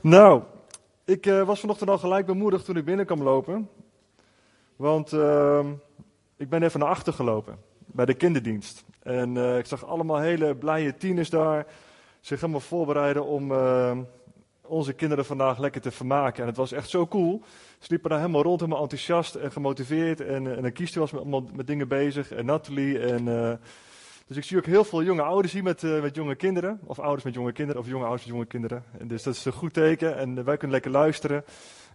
Nou, ik uh, was vanochtend al gelijk bemoedigd toen ik binnen kwam lopen. Want uh, ik ben even naar achter gelopen bij de kinderdienst. En uh, ik zag allemaal hele blije tieners daar zich helemaal voorbereiden om uh, onze kinderen vandaag lekker te vermaken. En het was echt zo cool. Ze liepen daar helemaal rond, helemaal enthousiast en gemotiveerd. En, en Kiesje was met, met dingen bezig. En Nathalie en dus ik zie ook heel veel jonge ouders hier met, uh, met jonge kinderen. Of ouders met jonge kinderen, of jonge ouders met jonge kinderen. En dus dat is een goed teken. En uh, wij kunnen lekker luisteren.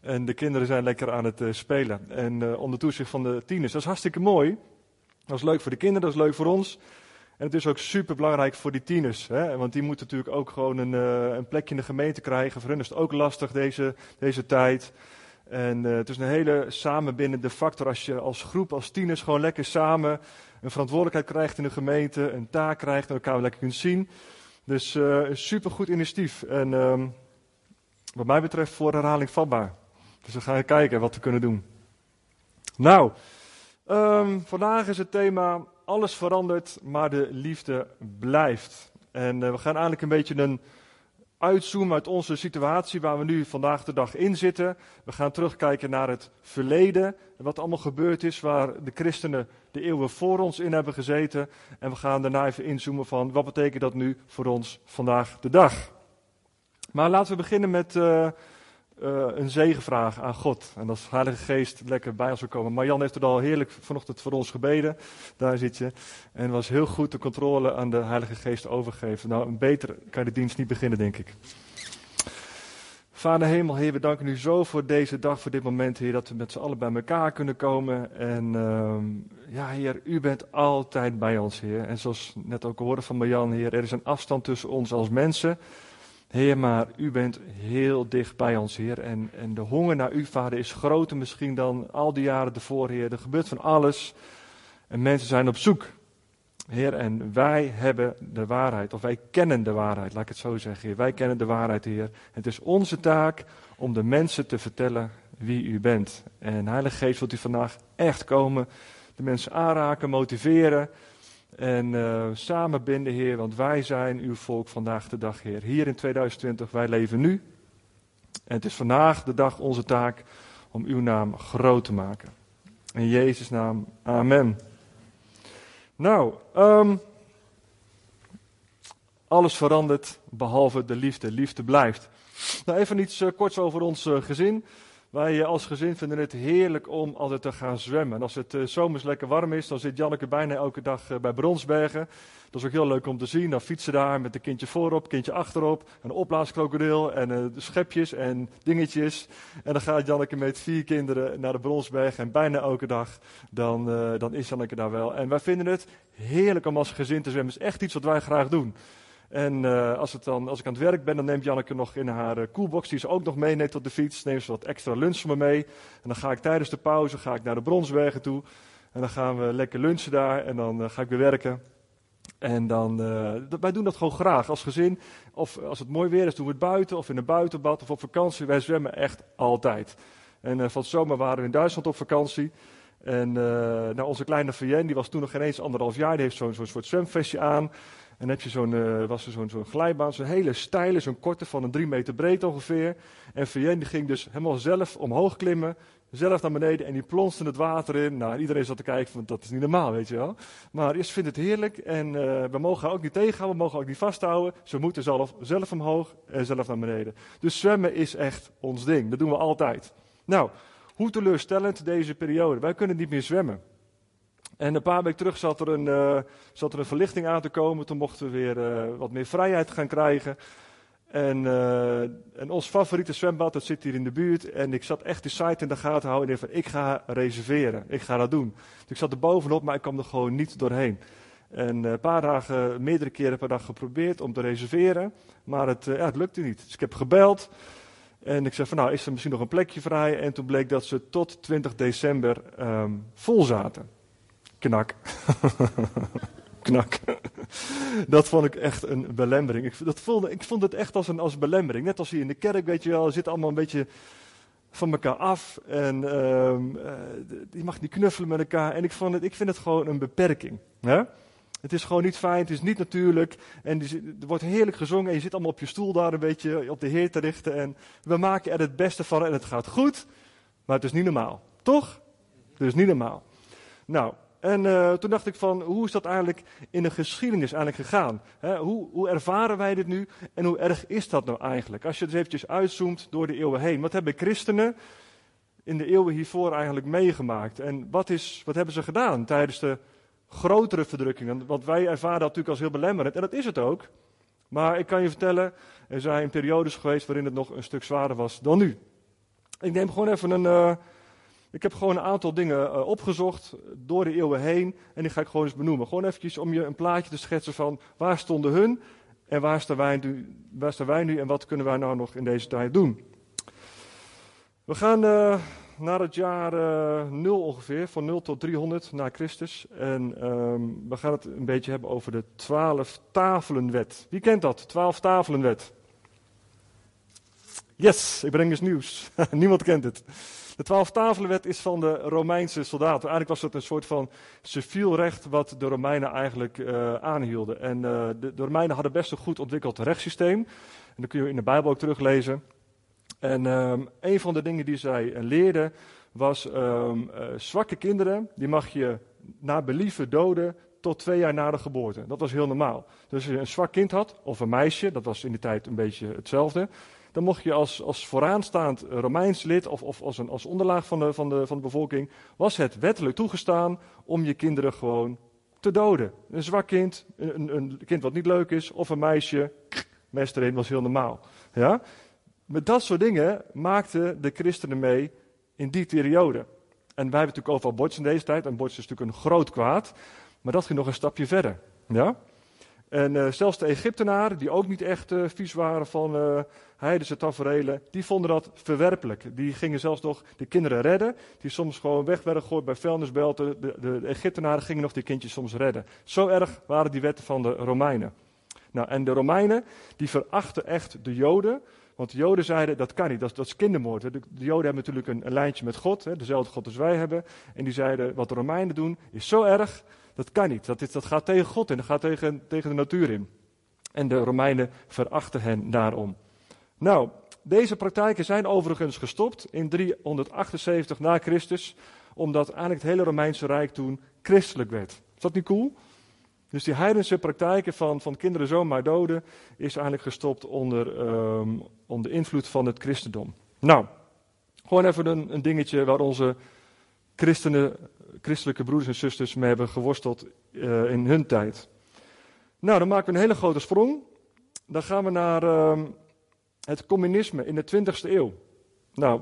En de kinderen zijn lekker aan het uh, spelen. En onder toezicht van de tieners. Dat is hartstikke mooi. Dat is leuk voor de kinderen, dat is leuk voor ons. En het is ook super belangrijk voor die tieners. Hè? Want die moeten natuurlijk ook gewoon een, een plekje in de gemeente krijgen. Voor hen is het ook lastig deze, deze tijd. En het is een hele samenbindende factor als je als groep, als tieners gewoon lekker samen een verantwoordelijkheid krijgt in de gemeente, een taak krijgt en elkaar lekker kunt zien. Dus uh, een supergoed initiatief. En um, wat mij betreft voor herhaling vatbaar. Dus we gaan kijken wat we kunnen doen. Nou, um, vandaag is het thema alles verandert, maar de liefde blijft. En uh, we gaan eigenlijk een beetje een uitzoomen uit onze situatie waar we nu vandaag de dag in zitten. We gaan terugkijken naar het verleden, wat allemaal gebeurd is, waar de christenen de eeuwen voor ons in hebben gezeten. En we gaan daarna even inzoomen van wat betekent dat nu voor ons vandaag de dag. Maar laten we beginnen met uh, uh, een zegenvraag aan God. En als Heilige Geest lekker bij ons wil komen. Marjan heeft het al heerlijk vanochtend voor ons gebeden. Daar zit je. En was heel goed de controle aan de Heilige Geest overgegeven. Nou, beter kan je de dienst niet beginnen, denk ik. Vader Hemel, Heer, we danken u zo voor deze dag, voor dit moment, Heer, dat we met z'n allen bij elkaar kunnen komen. En uh, ja, Heer, u bent altijd bij ons, Heer. En zoals net ook hoorden van Marjan, Heer, er is een afstand tussen ons als mensen. Heer, maar u bent heel dicht bij ons, Heer. En, en de honger naar u, Vader, is groter misschien dan al die jaren ervoor, Heer. Er gebeurt van alles. En mensen zijn op zoek. Heer, en wij hebben de waarheid, of wij kennen de waarheid, laat ik het zo zeggen, Heer. Wij kennen de waarheid, Heer. Het is onze taak om de mensen te vertellen wie u bent. En Heilige Geest wilt u vandaag echt komen, de mensen aanraken, motiveren en uh, samenbinden, Heer. Want wij zijn uw volk vandaag de dag, Heer. Hier in 2020, wij leven nu. En het is vandaag de dag onze taak om uw naam groot te maken. In Jezus' naam, amen. Nou, um, alles verandert behalve de liefde. Liefde blijft. Nou, even iets uh, korts over ons uh, gezin. Wij uh, als gezin vinden het heerlijk om altijd te gaan zwemmen. En als het zomers lekker warm is, dan zit Janneke bijna elke dag bij Bronsbergen. Dat is ook heel leuk om te zien. Dan fietsen daar met een kindje voorop, kindje achterop. Een opblaaskrokodil en schepjes en dingetjes. En dan gaat Janneke met vier kinderen naar de Bronsberg. En bijna elke dag dan, dan is Janneke daar wel. En wij vinden het heerlijk om als gezin te zwemmen. Het is echt iets wat wij graag doen. En uh, als, het dan, als ik aan het werk ben, dan neemt Janneke nog in haar uh, koelbox, die ze ook nog meeneemt tot de fiets, neemt ze wat extra lunch voor me mee. En dan ga ik tijdens de pauze ga ik naar de Bronsbergen toe. En dan gaan we lekker lunchen daar en dan uh, ga ik weer werken. En dan, wij doen dat gewoon graag als gezin. Of als het mooi weer is, doen we het buiten of in een buitenbad of op vakantie. Wij zwemmen echt altijd. En van zomer waren we in Duitsland op vakantie. En nou, onze kleine Vienne, die was toen nog geen eens anderhalf jaar, die heeft zo'n zo soort zwemvestje aan. En heb je zo'n, was er zo'n zo'n glijbaan, zo'n hele steile, zo'n korte van een drie meter breed ongeveer. En Vienne ging dus helemaal zelf omhoog klimmen, zelf naar beneden en die plonste het water in. Nou, iedereen zat te kijken, van dat is niet normaal, weet je wel. Maar eerst vindt het heerlijk en uh, we mogen haar ook niet tegenhouden, we mogen ook niet vasthouden. Ze moeten zelf, zelf omhoog en zelf naar beneden. Dus zwemmen is echt ons ding, dat doen we altijd. Nou, hoe teleurstellend deze periode. Wij kunnen niet meer zwemmen. En een paar weken terug zat er een, uh, zat er een verlichting aan te komen. Toen mochten we weer uh, wat meer vrijheid gaan krijgen. En, uh, en ons favoriete zwembad, dat zit hier in de buurt. En ik zat echt de site in de gaten houden. En van, ik ga reserveren. Ik ga dat doen. Dus ik zat er bovenop, maar ik kwam er gewoon niet doorheen. En een paar dagen, meerdere keren per dag geprobeerd om te reserveren. Maar het, ja, het lukte niet. Dus ik heb gebeld. En ik zei van, nou, is er misschien nog een plekje vrij? En toen bleek dat ze tot 20 december um, vol zaten. Knak. Knak. dat vond ik echt een belemmering. Ik, dat voelde, ik vond het echt als een als belemmering. Net als hier in de kerk, weet je wel, zit allemaal een beetje van elkaar af. En uh, je mag niet knuffelen met elkaar. En ik, vond het, ik vind het gewoon een beperking. Hè? Het is gewoon niet fijn, het is niet natuurlijk. En er wordt heerlijk gezongen en je zit allemaal op je stoel daar een beetje op de Heer te richten. En we maken er het beste van en het gaat goed. Maar het is niet normaal, toch? Het is niet normaal. Nou, en uh, toen dacht ik van, hoe is dat eigenlijk in de geschiedenis eigenlijk gegaan? hoe, hoe, ervaren wij dit nu en hoe erg is dat nou eigenlijk? Als je het eventjes uitzoomt door de eeuwen heen. Wat hebben christenen in de eeuwen hiervoor eigenlijk meegemaakt? En wat, is, wat hebben ze gedaan tijdens de grotere verdrukkingen? Want wij ervaren dat natuurlijk als heel belemmerend. En dat is het ook. Maar ik kan je vertellen, er zijn periodes geweest waarin het nog een stuk zwaarder was dan nu. Ik neem gewoon even een... Uh, ik heb gewoon een aantal dingen uh, opgezocht door de eeuwen heen en die ga ik gewoon eens benoemen. Gewoon eventjes om je een plaatje te schetsen van waar stonden hun en waar staan wij nu, waar staan wij nu en wat kunnen wij nou nog in deze tijd doen. We gaan uh, naar het jaar uh, 0 ongeveer, van 0 tot 300 na Christus. En um, we gaan het een beetje hebben over de 12 tafelenwet. Wie kent dat, 12 tafelenwet? Yes, ik breng eens nieuws. Niemand kent het. De twaalftafelenwet is van de Romeinse soldaten. Eigenlijk was het een soort van civiel recht wat de Romeinen eigenlijk uh, aanhielden. En uh, de, Romeinen hadden best een goed ontwikkeld rechtssysteem. En dat kun je in de Bijbel ook teruglezen. En um, een van de dingen die zij leerden was um, uh, zwakke kinderen, die mag je naar believen doden tot twee jaar na de geboorte. Dat was heel normaal. Dus als je een zwak kind had, of een meisje, dat was in die tijd een beetje hetzelfde dan mocht je als, als vooraanstaand Romeins lid of, of als, een, als onderlaag van de, van, de, van de bevolking, was het wettelijk toegestaan om je kinderen gewoon te doden. Een zwak kind, een, een kind wat niet leuk is, of een meisje, mes erin, was heel normaal. Ja? Met dat soort dingen maakten de christenen mee in die periode. En wij hebben natuurlijk over abortus in deze tijd, en abortus is natuurlijk een groot kwaad, maar dat ging nog een stapje verder. Ja? En uh, zelfs de Egyptenaren, die ook niet echt uh, vies waren van uh, heidense taferelen, die vonden dat verwerpelijk. Die gingen zelfs nog de kinderen redden, die soms gewoon weg werden gegooid bij vuilnisbelten. De, de, Egyptenaren gingen nog die kindjes soms redden. Zo erg waren die wetten van de Romeinen. Nou, en de Romeinen, die verachten echt de Joden. Want de Joden zeiden, dat kan niet, dat, dat is kindermoord. De, de, Joden hebben natuurlijk een, een lijntje met God, hè, dezelfde God als wij hebben. En die zeiden, wat de Romeinen doen, is zo erg, dat kan niet. Dat, is, dat gaat tegen God in, dat gaat tegen, tegen de natuur in. En de Romeinen verachten hen daarom. Nou, deze praktijken zijn overigens gestopt in 378 na Christus, omdat eigenlijk het hele Romeinse Rijk toen christelijk werd. Is dat niet cool? Dus die heidense praktijken van, van kinderen zomaar doden is eigenlijk gestopt onder, um, onder invloed van het christendom. Nou, gewoon even een, een dingetje waar onze christenen christelijke broeders en zusters mee hebben geworsteld uh, in hun tijd. Nou, dan maken we een hele grote sprong. Dan gaan we naar uh, het communisme in de 20e eeuw. Nou,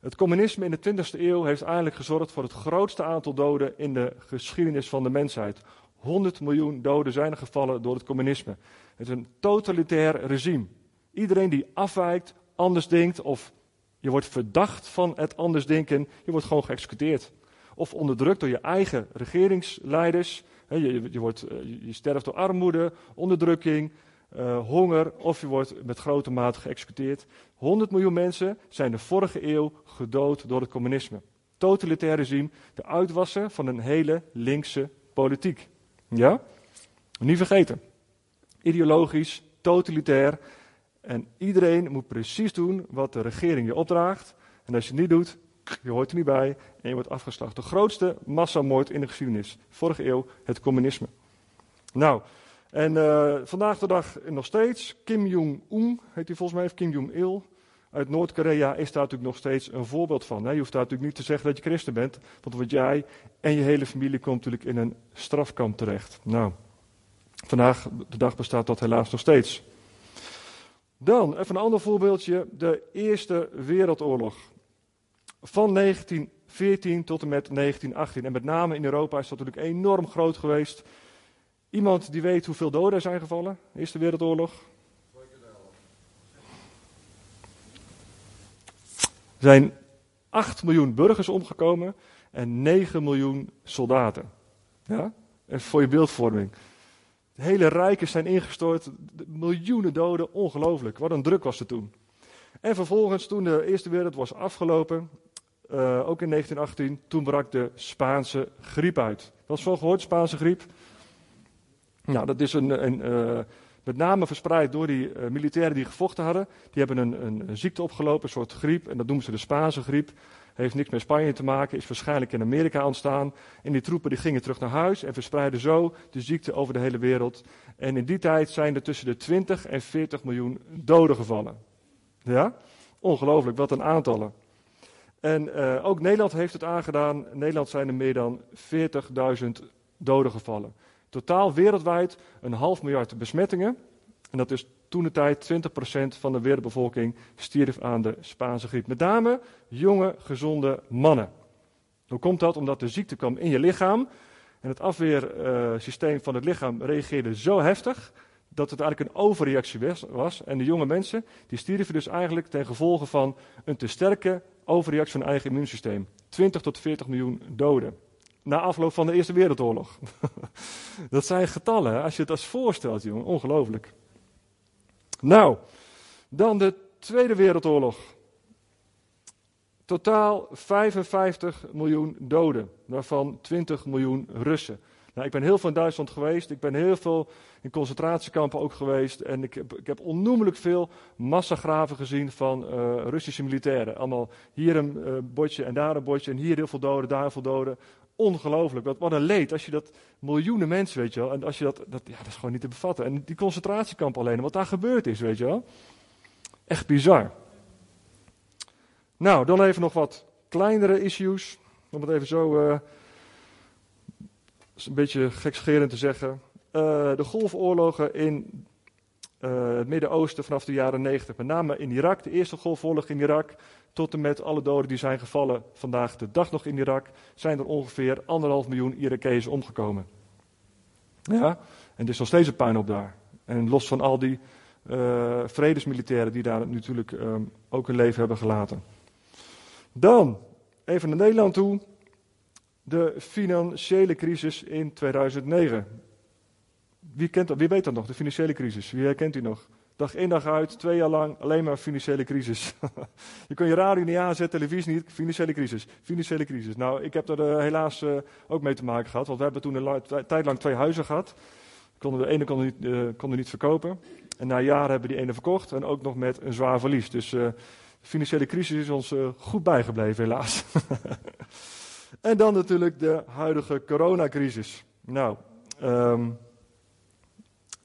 het communisme in de 20e eeuw heeft eigenlijk gezorgd voor het grootste aantal doden in de geschiedenis van de mensheid. 100 miljoen doden zijn gevallen door het communisme. Het is een totalitair regime. Iedereen die afwijkt, anders denkt of je wordt verdacht van het anders denken, je wordt gewoon geëxecuteerd of onderdrukt door je eigen regeringsleiders. Je, je, wordt, eh, je sterft door armoede, onderdrukking, uh, honger of je wordt met grote mate geëxecuteerd. 100 miljoen mensen zijn de vorige eeuw gedood door het communisme. Totalitair regime, de uitwassen van een hele linkse politiek. Ja? Niet vergeten. Ideologisch, totalitair. En iedereen moet precies doen wat de regering je opdraagt. En als je het niet doet, je hoort er niet bij en je wordt afgeslacht. De grootste massamoord in de geschiedenis. Vorige eeuw het communisme. Nou, en uh, vandaag de dag nog steeds. Kim Jong-un heet hij volgens mij, of Kim Jong-il. Uit Noord-Korea is daar natuurlijk nog steeds een voorbeeld van. Je hoeft daar natuurlijk niet te zeggen dat je christen bent. Want wat jij en je hele familie komt natuurlijk in een strafkamp terecht. Nou, vandaag de dag bestaat dat helaas nog steeds. Dan, even een ander voorbeeldje. De Eerste Wereldoorlog van 1914 tot en met 1918. En met name in Europa is dat natuurlijk enorm groot geweest. Iemand die weet hoeveel doden er zijn gevallen? Eerste Wereldoorlog? Er zijn 8 miljoen burgers omgekomen en 9 miljoen soldaten. Ja? En voor je beeldvorming. De hele rijken zijn ingestort, miljoenen doden, ongelooflijk. Wat een druk was er toen. En vervolgens, toen de Eerste Wereldoorlog was afgelopen, uh, ook in 1918, toen brak de Spaanse griep uit. Dat was van gehoord, Spaanse griep? Nou, dat is een, een uh, met name verspreid door die uh, militairen die gevochten hadden. Die hebben een, een, een, ziekte opgelopen, een soort griep, en dat noemen ze de Spaanse griep. Heeft niks met Spanje te maken, is waarschijnlijk in Amerika ontstaan. En die troepen die gingen terug naar huis en verspreidden zo de ziekte over de hele wereld. En in die tijd zijn er tussen de 20 en 40 miljoen doden gevallen. Ja? Ongelooflijk, wat een aantallen. En uh, ook Nederland heeft het aangedaan. In Nederland zijn er meer dan 40.000 doden gevallen. Totaal wereldwijd een half miljard besmettingen. En dat is toen de tijd 20% van de wereldbevolking stierf aan de Spaanse griep. Met name jonge, gezonde mannen. Hoe komt dat? Omdat de ziekte kwam in je lichaam. En het afweersysteem van het lichaam reageerde zo heftig dat het eigenlijk een overreactie was. En de jonge mensen die stierven dus eigenlijk ten gevolge van een te sterke overreactie van het eigen immuunsysteem. 20 tot 40 miljoen doden. Na afloop van de Eerste Wereldoorlog. dat zijn getallen, als je het als voorstelt, jongen. Ongelooflijk. Nou, dan de Tweede Wereldoorlog. Totaal 55 miljoen doden, waarvan 20 miljoen Russen. Nou, ik ben heel veel in Duitsland geweest, ik ben heel veel in concentratiekampen ook geweest en ik heb, ik heb onnoemelijk veel massagraven gezien van uh, Russische militairen. Allemaal hier een uh, bordje en daar een bordje en hier heel veel doden, daar heel veel doden. Ongelooflijk, wat, wat een leed als je dat, miljoenen mensen weet je wel, en als je dat, dat, ja, dat is gewoon niet te bevatten. En die concentratiekampen alleen, wat daar gebeurd is, weet je wel. Echt bizar. Nou, dan even nog wat kleinere issues, om het even zo... Uh, is een beetje gekscherend te zeggen. Uh, de golfoorlogen in uh, het Midden-Oosten vanaf de jaren 90, met name in Irak, de eerste golfoorlog in Irak, tot en met alle doden die zijn gevallen vandaag de dag nog in Irak, zijn er ongeveer anderhalf miljoen Irakezen omgekomen. Ja, en er is nog steeds een puinhoop daar. En los van al die uh, vredesmilitairen die daar natuurlijk um, ook hun leven hebben gelaten. Dan, even naar Nederland toe de financiële crisis in 2009. Wie, kent? Wie weet dat nog, de financiële crisis? Wie herkent u nog? Dag in dag uit, twee jaar lang, alleen maar financiële crisis. je kon je radio niet aanzetten, televisie niet, financiële crisis, financiële crisis. Nou, ik heb er uh, helaas uh, ook mee te maken gehad, want we hebben toen een tijd lang twee huizen gehad. Konden de ene konden niet, uh, konden niet verkopen. En na jaren hebben we die ene verkocht en ook nog met een zwaar verlies. Dus de financiële crisis is ons goed bijgebleven, helaas. En dan natuurlijk de huidige coronacrisis. Nou, um,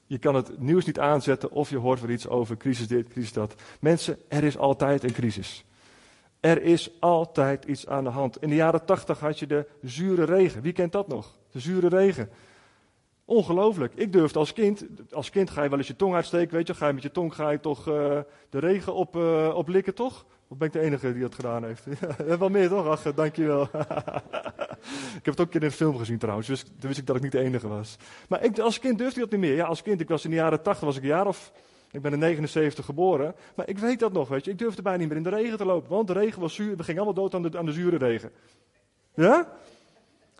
je kan het nieuws niet aanzetten of je hoort weer iets over crisis dit, crisis dat. Mensen, er is altijd een crisis. Er is altijd iets aan de hand. In de jaren tachtig had je de zure regen. Wie kent dat nog? De zure regen. Ongelooflijk. Ik durfde als kind, als kind ga je wel eens je tong uitsteken, weet je, ga je met je tong ga je toch uh, de regen op, uh, oplikken, toch? Of ben ik de enige die dat gedaan heeft? Ja, wel meer toch? Ach, dankjewel. ik heb het ook een keer in een film gezien trouwens, dus toen wist ik dat ik niet de enige was. Maar ik, als kind durfde ik dat niet meer. Ja, als kind, ik was in de jaren 80, was ik een jaar of, ik ben in 79 geboren. Maar ik weet dat nog, weet je. Ik durfde bijna niet meer in de regen te lopen, want de regen was zuur. We gingen allemaal dood aan de, aan de zure regen. Ja?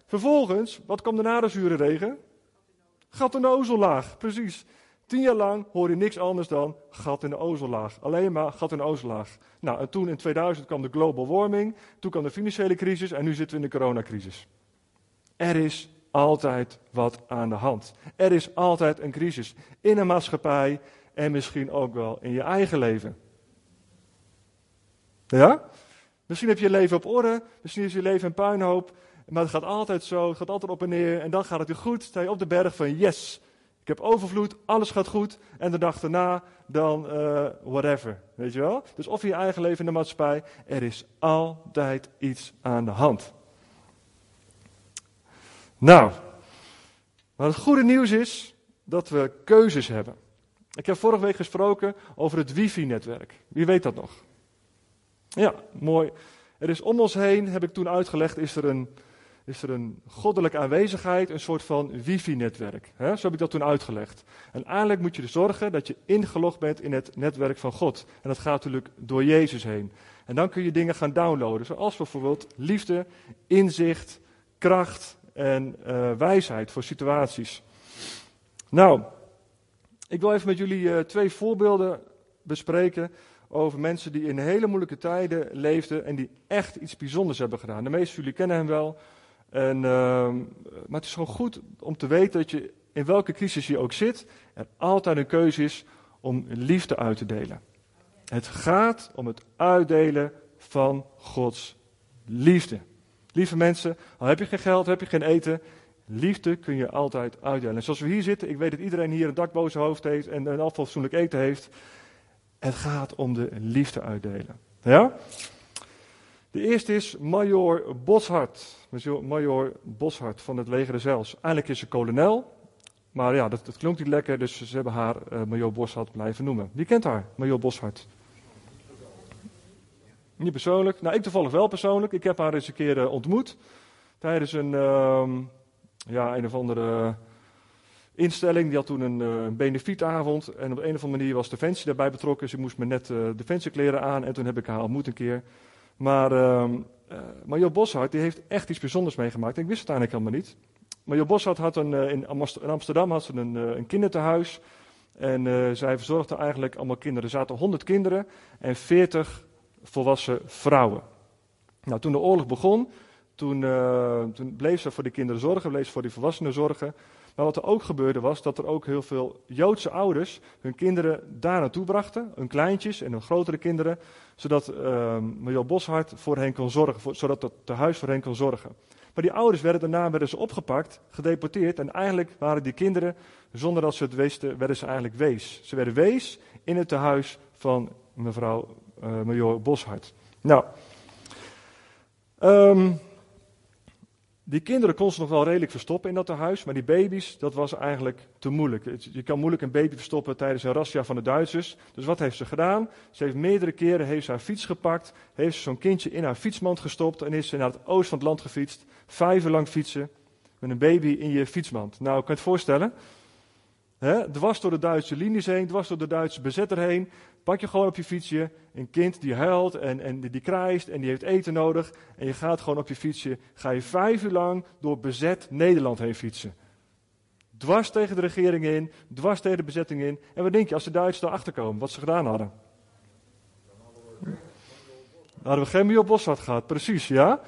Vervolgens, wat kwam er na de zure regen? Gat precies. Tien jaar lang hoor je niks anders dan gat in de ozellaag. Alleen maar gat in de ozellaag. Nou, en toen in 2000 kwam de global warming, toen kwam de financiële crisis en nu zitten we in de coronacrisis. Er is altijd wat aan de hand. Er is altijd een crisis in een maatschappij en misschien ook wel in je eigen leven. Ja? Misschien heb je je leven op orde, misschien is je leven een puinhoop, maar het gaat altijd zo, het gaat altijd op en neer en dan gaat het weer goed. Sta je op de berg van yes, ik heb overvloed, alles gaat goed. En de dag daarna, dan uh, whatever. Weet je wel? Dus of in je eigen leven in de maatschappij, er is altijd iets aan de hand. Nou, maar het goede nieuws is dat we keuzes hebben. Ik heb vorige week gesproken over het wifi-netwerk. Wie weet dat nog? Ja, mooi. Er is om ons heen, heb ik toen uitgelegd, is er een is er een goddelijke aanwezigheid, een soort van wifi-netwerk. Zo heb ik dat toen uitgelegd. En eigenlijk moet je er zorgen dat je ingelogd bent in het netwerk van God. En dat gaat natuurlijk door Jezus heen. En dan kun je dingen gaan downloaden, zoals bijvoorbeeld liefde, inzicht, kracht en uh, wijsheid voor situaties. Nou, ik wil even met jullie uh, twee voorbeelden bespreken over mensen die in hele moeilijke tijden leefden en die echt iets bijzonders hebben gedaan. De meeste van jullie kennen hem wel. En, uh, maar het is gewoon goed om te weten dat je in welke crisis je ook zit, er altijd een keuze is om liefde uit te delen. Het gaat om het uitdelen van Gods liefde. Lieve mensen, al heb je geen geld, heb je geen eten, liefde kun je altijd uitdelen. En zoals we hier zitten, ik weet dat iedereen hier een dak boven hoofd heeft en een afvalfatsoenlijk eten heeft. Het gaat om de liefde uitdelen. Ja? De eerste is Major Boshart. Major Boshart van het leger zelfs. Eigenlijk is ze kolonel. Maar ja, dat, klonk niet lekker, dus ze hebben haar uh, Major Boshart blijven noemen. Wie kent haar, Major Boshart? Niet persoonlijk. Nou, ik toevallig wel persoonlijk. Ik heb haar eens een keer uh, ontmoet. Tijdens een, uh, ja, een of andere instelling. Die had toen een, uh, een benefietavond. En op een of andere manier was Defensie daarbij betrokken. Ze moest me net uh, Defensiekleren aan. En toen heb ik haar ontmoet een keer. Maar, uh, maar Boshart die heeft echt iets bijzonders meegemaakt. ik wist het eigenlijk helemaal niet. Maar Jo Boshart had een, in Amsterdam had ze een, een kinderthuis. En zij verzorgde eigenlijk allemaal kinderen. Er zaten 100 kinderen en 40 volwassen vrouwen. Nou, toen de oorlog begon, toen, uh, toen bleef ze voor die kinderen zorgen, bleef ze voor die volwassenen zorgen. Maar wat er ook gebeurde was dat er ook heel veel Joodse ouders hun kinderen daar naartoe brachten, hun kleintjes en hun grotere kinderen, zodat uh, Boshart voor hen kon zorgen, zodat het tehuis voor hen kon zorgen. Maar die ouders werden daarna werden ze opgepakt, gedeporteerd en eigenlijk waren die kinderen, zonder dat ze het wisten, werden ze eigenlijk wees. Ze werden wees in het tehuis van mevrouw uh, Major Boshart. Nou, um, die kinderen kon ze nog wel redelijk verstoppen in dat huis, maar die baby's, dat was eigenlijk te moeilijk. Je kan moeilijk een baby verstoppen tijdens een razzia van de Duitsers. Dus wat heeft ze gedaan? Ze heeft meerdere keren heeft haar fiets gepakt, heeft ze zo'n kindje in haar fietsmand gestopt en is ze naar het oosten van het land gefietst. Vijf lang fietsen met een baby in je fietsmand. Nou, kan je het voorstellen? He, dwars door de Duitse linies heen, dwars door de Duitse bezetter heen. Pak je gewoon op je fietsje een kind die huilt en, en die, krijst en die heeft eten nodig. En je gaat gewoon op je fietsje, ga je vijf uur lang door bezet Nederland heen fietsen. Dwars tegen de regering in, dwars tegen de bezetting in. En wat denk je als de Duitsers erachter komen, wat ze gedaan hadden? Dan hadden we geen meer op Boshart gehad, precies, ja.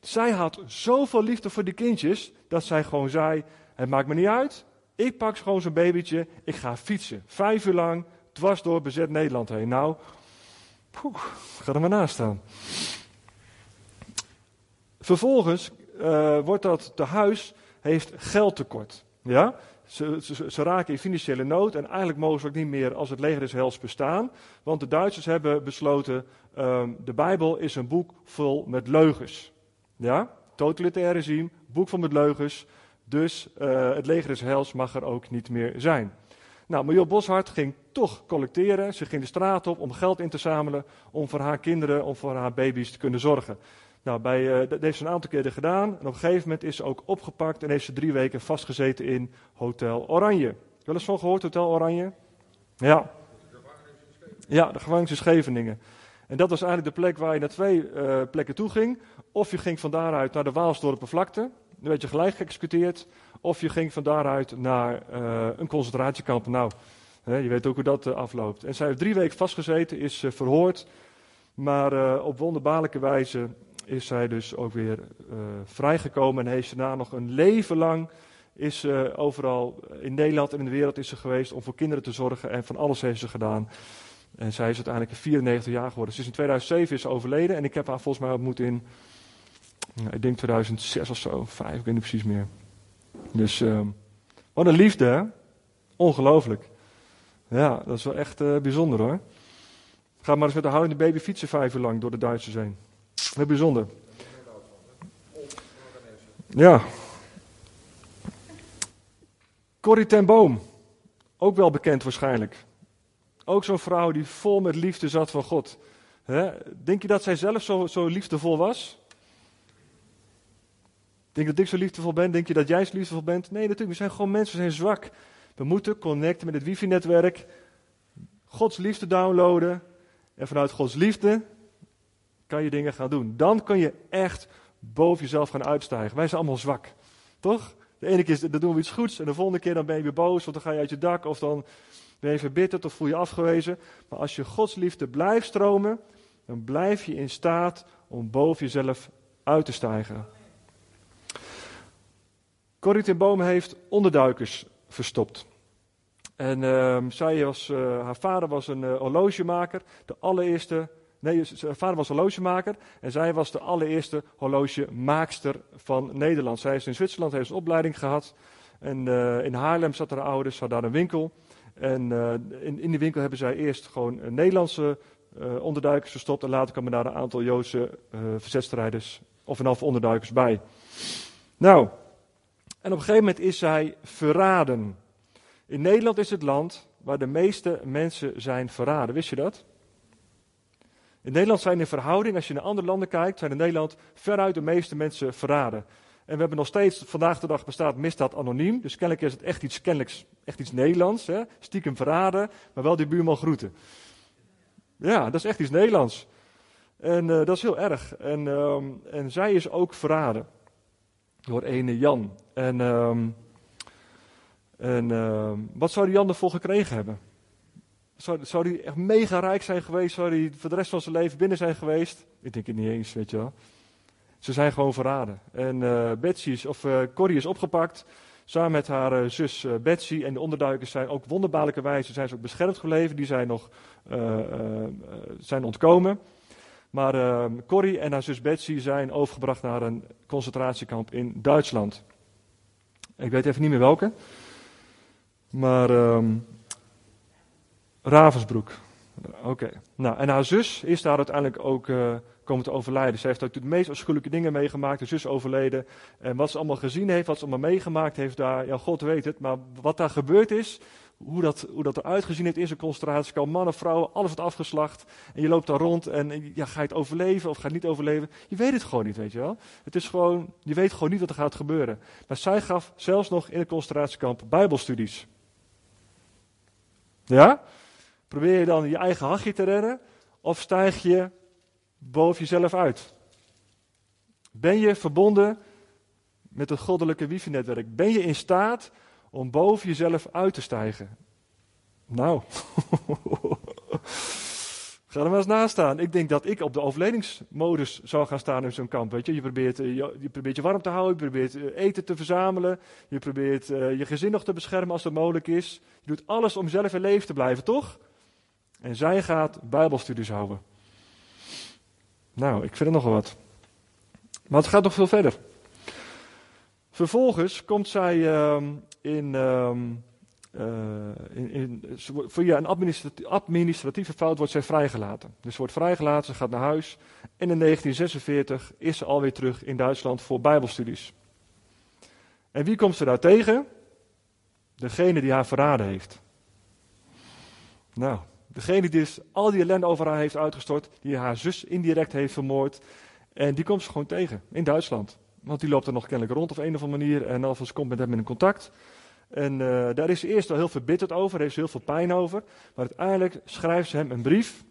Zij had zoveel liefde voor die kindjes, dat zij gewoon zei, het maakt me niet uit, ik pak gewoon zo'n babytje, ik ga fietsen. Vijf uur lang, dwars door bezet Nederland heen. Nou, poeh, ga er maar naast staan. Vervolgens uh, wordt dat tehuis heeft geldtekort. Ja? Ze, ze, raken in financiële nood en eigenlijk mogen ze ook niet meer als het leger des hels bestaan. Want de Duitsers hebben besloten, um, de Bijbel is een boek vol met leugens. Ja? Totalitair regime, boek vol met leugens. Dus uh, het leger des hels mag er ook niet meer zijn. Nou, Marjo Boshart ging toch collecteren. Ze ging de straat op om geld in te zamelen. Om voor haar kinderen, om voor haar baby's te kunnen zorgen. Nou, bij, uh, dat heeft ze een aantal keren gedaan. En op een gegeven moment is ze ook opgepakt. En heeft ze drie weken vastgezeten in Hotel Oranje. Wel eens van gehoord, Hotel Oranje? Ja. Ja, de gevangenis in Scheveningen. En dat was eigenlijk de plek waar je naar twee uh, plekken toe ging. Of je ging van daaruit naar de Waalsdorpenvlakte dan werd je gelijk geëxecuteerd. Of je ging van daaruit naar uh, een concentratiekamp. Nou, hè, je weet ook hoe dat uh, afloopt. En zij heeft drie weken vastgezeten, is uh, verhoord. Maar op wonderbaarlijke wijze is zij dus ook weer vrijgekomen. En heeft ze daarna nog een leven lang is overal in Nederland en in de wereld is ze geweest om voor kinderen te zorgen. En van alles heeft ze gedaan. En zij is uiteindelijk 94 jaar geworden. Ze is in 2007 is overleden. En ik heb haar volgens mij ontmoet in ik denk 2006 of zo, vijf, ik weet niet precies meer. Dus uh, wat een liefde, hè? Ongelooflijk. Ja, dat is wel echt uh, bijzonder hoor. Ga maar eens met de houdende baby fietsen vijf uur lang door de Duitsers heen. Heel bijzonder. Ja. Corrie ten Boom. Ook wel bekend waarschijnlijk. Ook zo'n vrouw die vol met liefde zat van God. Denk je dat zij zelf zo, zo liefdevol was? Denk dat ik zo liefdevol ben? Denk je dat jij zo liefdevol bent? Nee, natuurlijk. We zijn gewoon mensen, we zijn zwak. We moeten connecten met het wifi-netwerk. Gods liefde downloaden. En vanuit Gods liefde kan je dingen gaan doen. Dan kun je echt boven jezelf gaan uitstijgen. Wij zijn allemaal zwak. Toch? De ene keer doen we iets goeds en de volgende keer dan ben je weer boos, want dan ga je uit je dak of dan ben je verbitterd of voel je afgewezen. Maar als je Gods liefde blijft stromen, dan blijf je in staat om boven jezelf uit te stijgen. Corrie ten Boom heeft onderduikers verstopt. En ehm, zij was, eh, haar vader was een uh, horlogemaker, de allereerste. Nee, haar vader was horlogemaker en zij was de allereerste horlogemaakster van Nederland. Zij is in Zwitserland, heeft een opleiding gehad. En uh, in Haarlem zat haar ouders, had daar een winkel. En in, in die winkel hebben zij eerst gewoon Nederlandse onderduikers verstopt. En later kwamen daar een aantal Joodse verzetstrijders of een half onderduikers bij. Nou, en op een gegeven moment is zij verraden. In Nederland is het land waar de meeste mensen zijn verraden. Wist je dat? In Nederland zijn in verhouding, als je naar andere landen kijkt, zijn in Nederland veruit de meeste mensen verraden. En we hebben nog steeds, vandaag de dag bestaat misdaad anoniem. Dus kennelijk is het echt iets, kennelijk, echt iets Nederlands. Hè? Stiekem verraden, maar wel die buurman groeten. Ja, dat is echt iets Nederlands. En uh, dat is heel erg. En, uh, en zij is ook verraden door ene Jan. En, um, en uh, wat zou die Jan ervoor gekregen hebben? Zou, zou hij echt mega rijk zijn geweest? Zou hij voor de rest van zijn leven binnen zijn geweest? Ik denk het niet eens, weet je wel. Ze zijn gewoon verraden. En uh, Betsy is, of uh, Corrie is opgepakt. Samen met haar uh, zus Betsy. En de onderduikers zijn ook wonderbaarlijke wijze zijn ze ook beschermd gebleven. Die zijn nog zijn ontkomen. Maar uh, Corrie en haar zus Betsy zijn overgebracht naar een concentratiekamp in Duitsland. Ik weet even niet meer welke. Maar um, Ravensbroek. Oké. Nou, en haar zus is daar uiteindelijk ook uh, komen te overlijden. Ze heeft ook de meest afschuwelijke dingen meegemaakt. De zus overleden. En wat ze allemaal gezien heeft, wat ze allemaal meegemaakt heeft daar. Ja, God weet het. Maar wat daar gebeurd is, hoe dat, hoe dat eruit gezien heeft in zijn concentratiekamp. Mannen, vrouwen, alles wordt afgeslacht. En je loopt daar rond en ja, ga je het overleven of ga je het niet overleven? Je weet het gewoon niet, weet je wel. Het is gewoon, je weet gewoon niet wat er gaat gebeuren. Maar zij gaf zelfs nog in het concentratiekamp bijbelstudies. Ja? Probeer je dan je eigen hachje te redden? Of stijg je boven jezelf uit? Ben je verbonden met het goddelijke wifi-netwerk? Ben je in staat om boven jezelf uit te stijgen. Nou, ga er maar eens naast staan. Ik denk dat ik op de overledingsmodus zou gaan staan in zo'n kamp. Weet je? Je, probeert, eh, je, probeert je warm te houden, je probeert eh, eten te verzamelen, je probeert uh, je gezin nog te beschermen als dat mogelijk is. Je doet alles om zelf in leven te blijven, toch? En zij gaat bijbelstudies houden. Nou, ik vind het nogal wat. Maar het gaat nog veel verder. Vervolgens komt zij uh, in, um, in, via een administratieve, administratieve fout wordt zij vrijgelaten. Dus ze wordt vrijgelaten, ze gaat naar huis. En in 1946 is ze alweer terug in Duitsland voor bijbelstudies. En wie komt ze daar tegen? Degene die haar verraden heeft. Nou, degene die dus al die ellende over haar heeft uitgestort, die haar zus indirect heeft vermoord. En die komt ze gewoon tegen in Duitsland. Want die loopt er nog kennelijk rond op een of andere manier. En alvast komt met hem in contact. En uh, daar is ze eerst wel heel verbitterd over, heeft ze heel veel pijn over. Maar uiteindelijk schrijft ze hem een brief.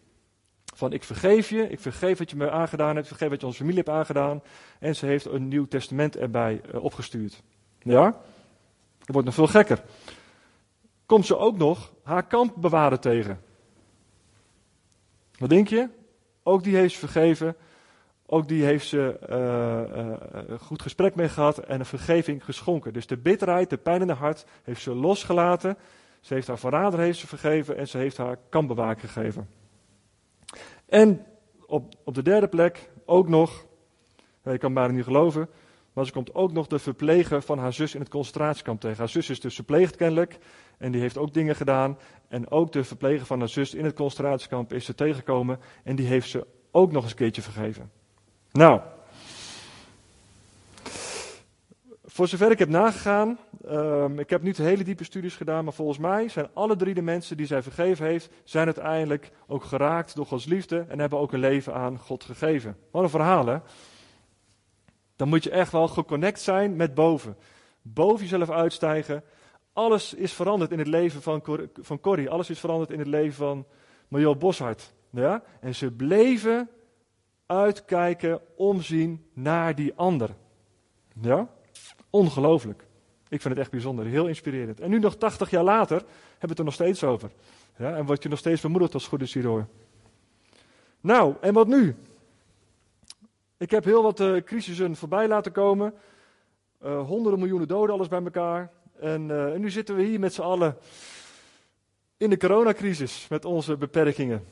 Van ik vergeef je, ik vergeef wat je me aangedaan hebt, ik vergeef wat je onze familie hebt aangedaan. En ze heeft een nieuw testament erbij uh, opgestuurd. Ja? Dat wordt nog veel gekker. Komt ze ook nog haar kampbewaarder tegen. Wat denk je? Ook die heeft ze vergeven. Ook die heeft ze uh, uh, goed gesprek mee gehad en een vergeving geschonken. Dus de bitterheid, de pijn in haar hart heeft ze losgelaten. Ze heeft haar verrader heeft ze vergeven en ze heeft haar kampbewaker gegeven. En op, op de derde plek ook nog, ik kan bijna niet geloven, maar ze komt ook nog de verpleger van haar zus in het concentratiekamp tegen. Haar zus is dus verpleegd kennelijk en die heeft ook dingen gedaan. En ook de verpleger van haar zus in het concentratiekamp is ze tegengekomen en die heeft ze ook nog eens een keertje vergeven. Nou, voor zover ik heb nagegaan, um, ik heb niet hele diepe studies gedaan, maar volgens mij zijn alle drie de mensen die zij vergeven heeft, zijn uiteindelijk ook geraakt door Gods liefde en hebben ook een leven aan God gegeven. Wat een verhaal hè. Dan moet je echt wel geconnect zijn met boven. Boven jezelf uitstijgen. Alles is veranderd in het leven van, van Corrie. Alles is veranderd in het leven van Marjo Boshart. Ja? En ze bleven uitkijken, omzien naar die ander. Ja? Ongelooflijk. Ik vind het echt bijzonder, heel inspirerend. En nu nog 80 jaar later hebben we het er nog steeds over. Ja? En word je nog steeds bemoedigd als goed is hierdoor. Nou, en wat nu? Ik heb heel wat uh, crisissen voorbij laten komen. Uh, honderden miljoenen doden, alles bij elkaar. En, uh, en nu zitten we hier met z'n allen in de coronacrisis met onze beperkingen.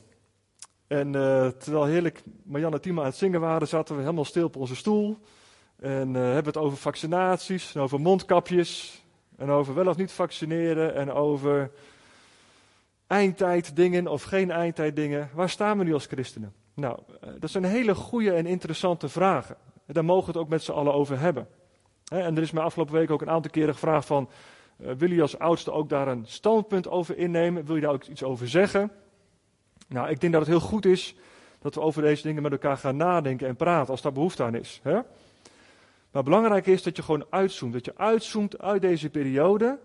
En uh, terwijl heerlijk Marianne en Tima aan het zingen waren, zaten we helemaal stil op onze stoel. En uh, hebben het over vaccinaties, en over mondkapjes, en over wel of niet vaccineren, en over eindtijddingen of geen eindtijddingen. Waar staan we nu als christenen? Nou, dat zijn hele goede en interessante vragen. Daar mogen we het ook met z'n allen over hebben. En er is mij afgelopen week ook een aantal keren gevraagd van, wil je als oudste ook daar een standpunt over innemen? Wil je daar ook iets over zeggen? Nou, ik denk dat het heel goed is dat we over deze dingen met elkaar gaan nadenken en praten als daar behoefte aan is. Hè? Maar belangrijk is dat je gewoon uitzoomt. Dat je uitzoomt uit deze periode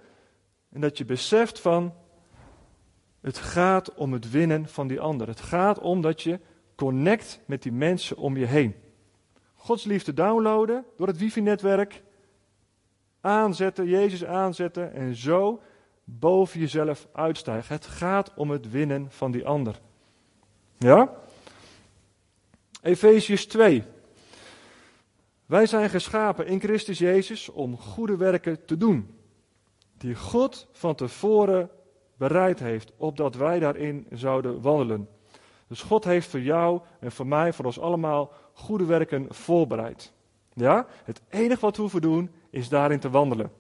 en dat je beseft van, het gaat om het winnen van die ander. Het gaat om dat je connect met die mensen om je heen. Gods liefde downloaden door het wifi-netwerk aanzetten, Jezus aanzetten en zo boven jezelf uitstijgen. Het gaat om het winnen van die ander. Ja? Efeziërs 2. Wij zijn geschapen in Christus Jezus om goede werken te doen, die God van tevoren bereid heeft, opdat wij daarin zouden wandelen. Dus God heeft voor jou en voor mij, voor ons allemaal, goede werken voorbereid. Ja? Het enige wat we hoeven doen is daarin te wandelen.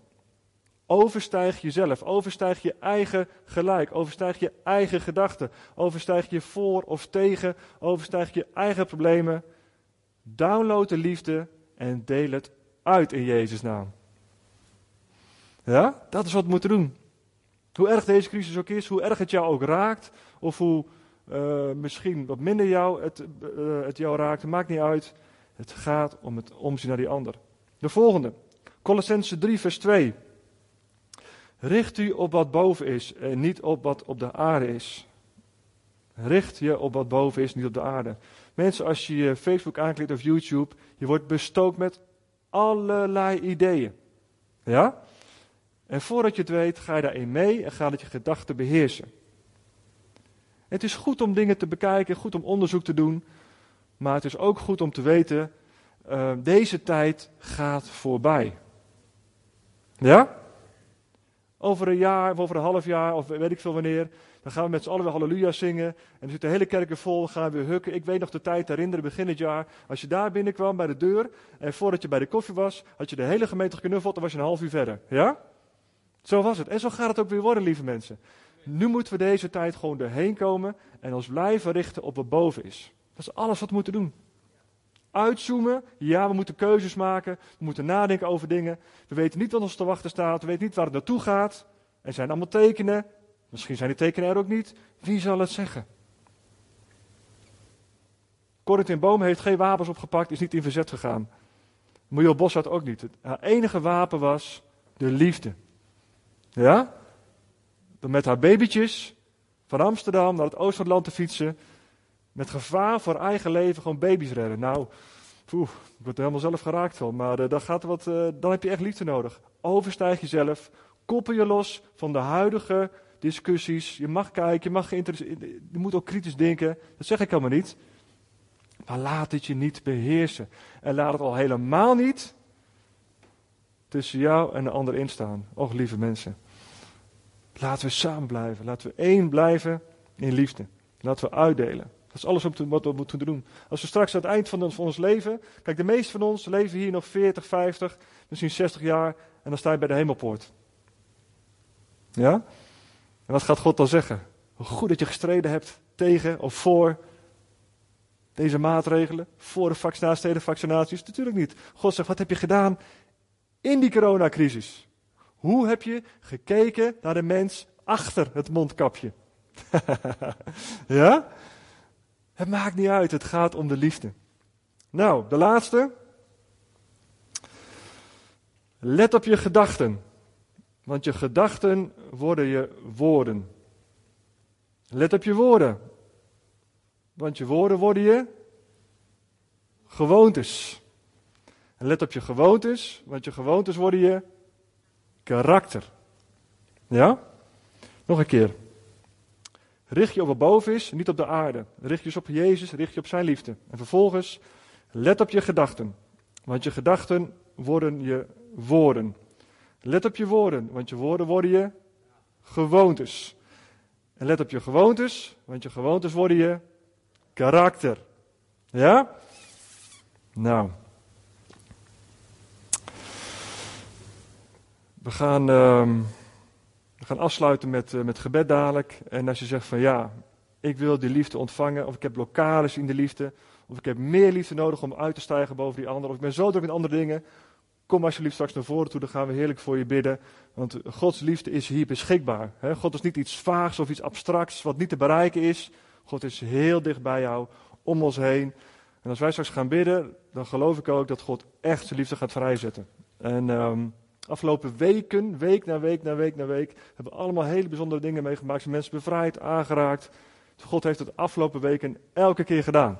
Overstijg jezelf, overstijg je eigen gelijk, overstijg je eigen gedachten, overstijg je voor of tegen, overstijg je eigen problemen. Download de liefde en deel het uit in Jezus' naam. Ja, dat is wat we moeten doen. Hoe erg deze crisis ook is, hoe erg het jou ook raakt, of hoe uh, misschien wat minder jou het, uh, het jou raakt, maakt niet uit. Het gaat om het omzien naar die ander. De volgende. Colossense 3, vers 2. Richt u op wat boven is en niet op wat op de aarde is. Richt je op wat boven is, niet op de aarde. Mensen, als je Facebook aanklikt of YouTube, je wordt bestookt met allerlei ideeën. Ja? En voordat je het weet, ga je daarin mee en gaat het je gedachten beheersen. Het is goed om dingen te bekijken, goed om onderzoek te doen. Maar het is ook goed om te weten, uh, deze tijd gaat voorbij. Ja? Over een jaar, of over een half jaar, of weet ik veel wanneer, dan gaan we met z'n allen weer halleluja zingen. En dan zit de hele kerk weer vol, gaan we weer hukken. Ik weet nog de tijd herinneren, begin het jaar. Als je daar binnenkwam bij de deur, en voordat je bij de koffie was, had je de hele gemeente geknuffeld, dan was je een half uur verder. Ja? Zo was het. En zo gaat het ook weer worden, lieve mensen. Nu moeten we deze tijd gewoon erheen komen en ons blijven richten op wat boven is. Dat is alles wat we moeten doen. Uitzoomen, ja, we moeten keuzes maken, we moeten nadenken over dingen. We weten niet wat ons te wachten staat, we weten niet waar het naartoe gaat. Er zijn allemaal tekenen, misschien zijn die tekenen er ook niet. Wie zal het zeggen? Corinthian Boom heeft geen wapens opgepakt, is niet in verzet gegaan. Muriel Bos had ook niet. Haar enige wapen was de liefde. Ja? Met haar babytjes van Amsterdam naar het oosten van het land te fietsen. Met gevaar voor eigen leven gewoon baby's redden. Nou, poeh, ik word er helemaal zelf geraakt van. Maar uh, dan, gaat wat, uh, dan heb je echt liefde nodig. Overstijg jezelf. Koppel je los van de huidige discussies. Je mag kijken, je, mag je moet ook kritisch denken. Dat zeg ik helemaal niet. Maar laat het je niet beheersen. En laat het al helemaal niet tussen jou en de ander instaan. Och, lieve mensen. Laten we samen blijven. Laten we één blijven in liefde. Laten we uitdelen. Is alles wat we moeten doen. Als we straks aan het eind van ons leven. Kijk, de meeste van ons leven hier nog 40, 50, misschien 60 jaar. En dan sta je bij de hemelpoort. Ja? En wat gaat God dan zeggen? Goed dat je gestreden hebt tegen of voor deze maatregelen. Voor de vaccinaties, tegen de vaccinaties. Natuurlijk niet. God zegt, wat heb je gedaan in die coronacrisis? Hoe heb je gekeken naar de mens achter het mondkapje? ja? Het maakt niet uit, het gaat om de liefde. Nou, de laatste. Let op je gedachten. Want je gedachten worden je woorden. Let op je woorden. Want je woorden worden je gewoontes. Let op je gewoontes, want je gewoontes worden je karakter. Ja? Nog een keer. Richt je op wat boven is, niet op de aarde. Richt je eens op Jezus, richt je op zijn liefde. En vervolgens, let op je gedachten. Want je gedachten worden je woorden. Let op je woorden, want je woorden worden je gewoontes. En let op je gewoontes, want je gewoontes worden je karakter. Ja? Nou. We gaan, ehm, we gaan afsluiten met, uh, met gebed dadelijk. En als je zegt van ja, ik wil die liefde ontvangen, of ik heb blokkades in de liefde, of ik heb meer liefde nodig om uit te stijgen boven die ander, of ik ben zo druk met andere dingen, kom alsjeblieft straks naar voren toe, dan gaan we heerlijk voor je bidden. Want Gods liefde is hier beschikbaar. God is niet iets vaags of iets abstracts wat niet te bereiken is. God is heel dicht bij jou, om ons heen. En als wij straks gaan bidden, dan geloof ik ook dat God echt zijn liefde gaat vrijzetten. En um, afgelopen weken, week na week na week na week, hebben we allemaal hele bijzondere dingen meegemaakt. Zijn mensen bevrijd, aangeraakt. God heeft het afgelopen weken elke keer gedaan.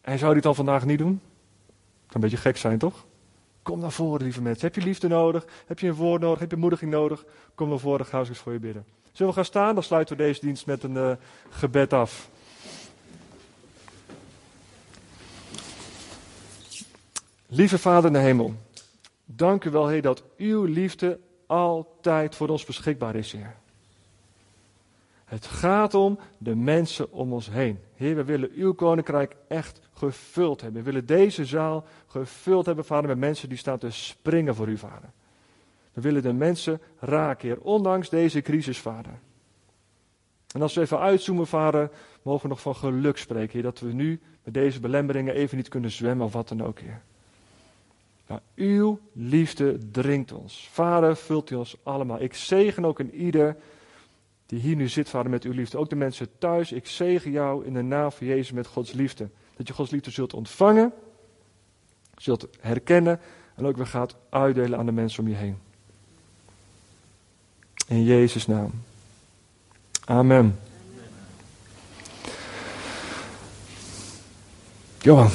En zou het dan vandaag niet doen? Kan een beetje gek zijn, toch? Kom naar voren, lieve mensen. Heb je liefde nodig? Heb je een woord nodig? Heb je moediging nodig? Kom naar voren, ga eens voor je bidden. Zullen we gaan staan? Dan sluiten we deze dienst met een uh, gebed af. Lieve Vader in de hemel, dank u wel, Heer, dat uw liefde altijd voor ons beschikbaar is, Heer. Het gaat om de mensen om ons heen. Heer, we willen uw koninkrijk echt gevuld hebben. We willen deze zaal gevuld hebben, Vader, met mensen die staan te springen voor u, Vader. We willen de mensen raken, Heer, ondanks deze crisis, Vader. En als we even uitzoomen, Vader, mogen we nog van geluk spreken, Heer, dat we nu met deze belemmeringen even niet kunnen zwemmen of wat dan ook, Heer. Maar uw liefde dringt ons. Vader, vult u ons allemaal. Ik zegen ook in ieder die hier nu zit, Vader, met uw liefde. Ook de mensen thuis. Ik zegen jou in de naam van Jezus met Gods liefde. Dat je Gods liefde zult ontvangen, zult herkennen en ook weer gaat uitdelen aan de mensen om je heen. In Jezus' naam. Amen. Johan.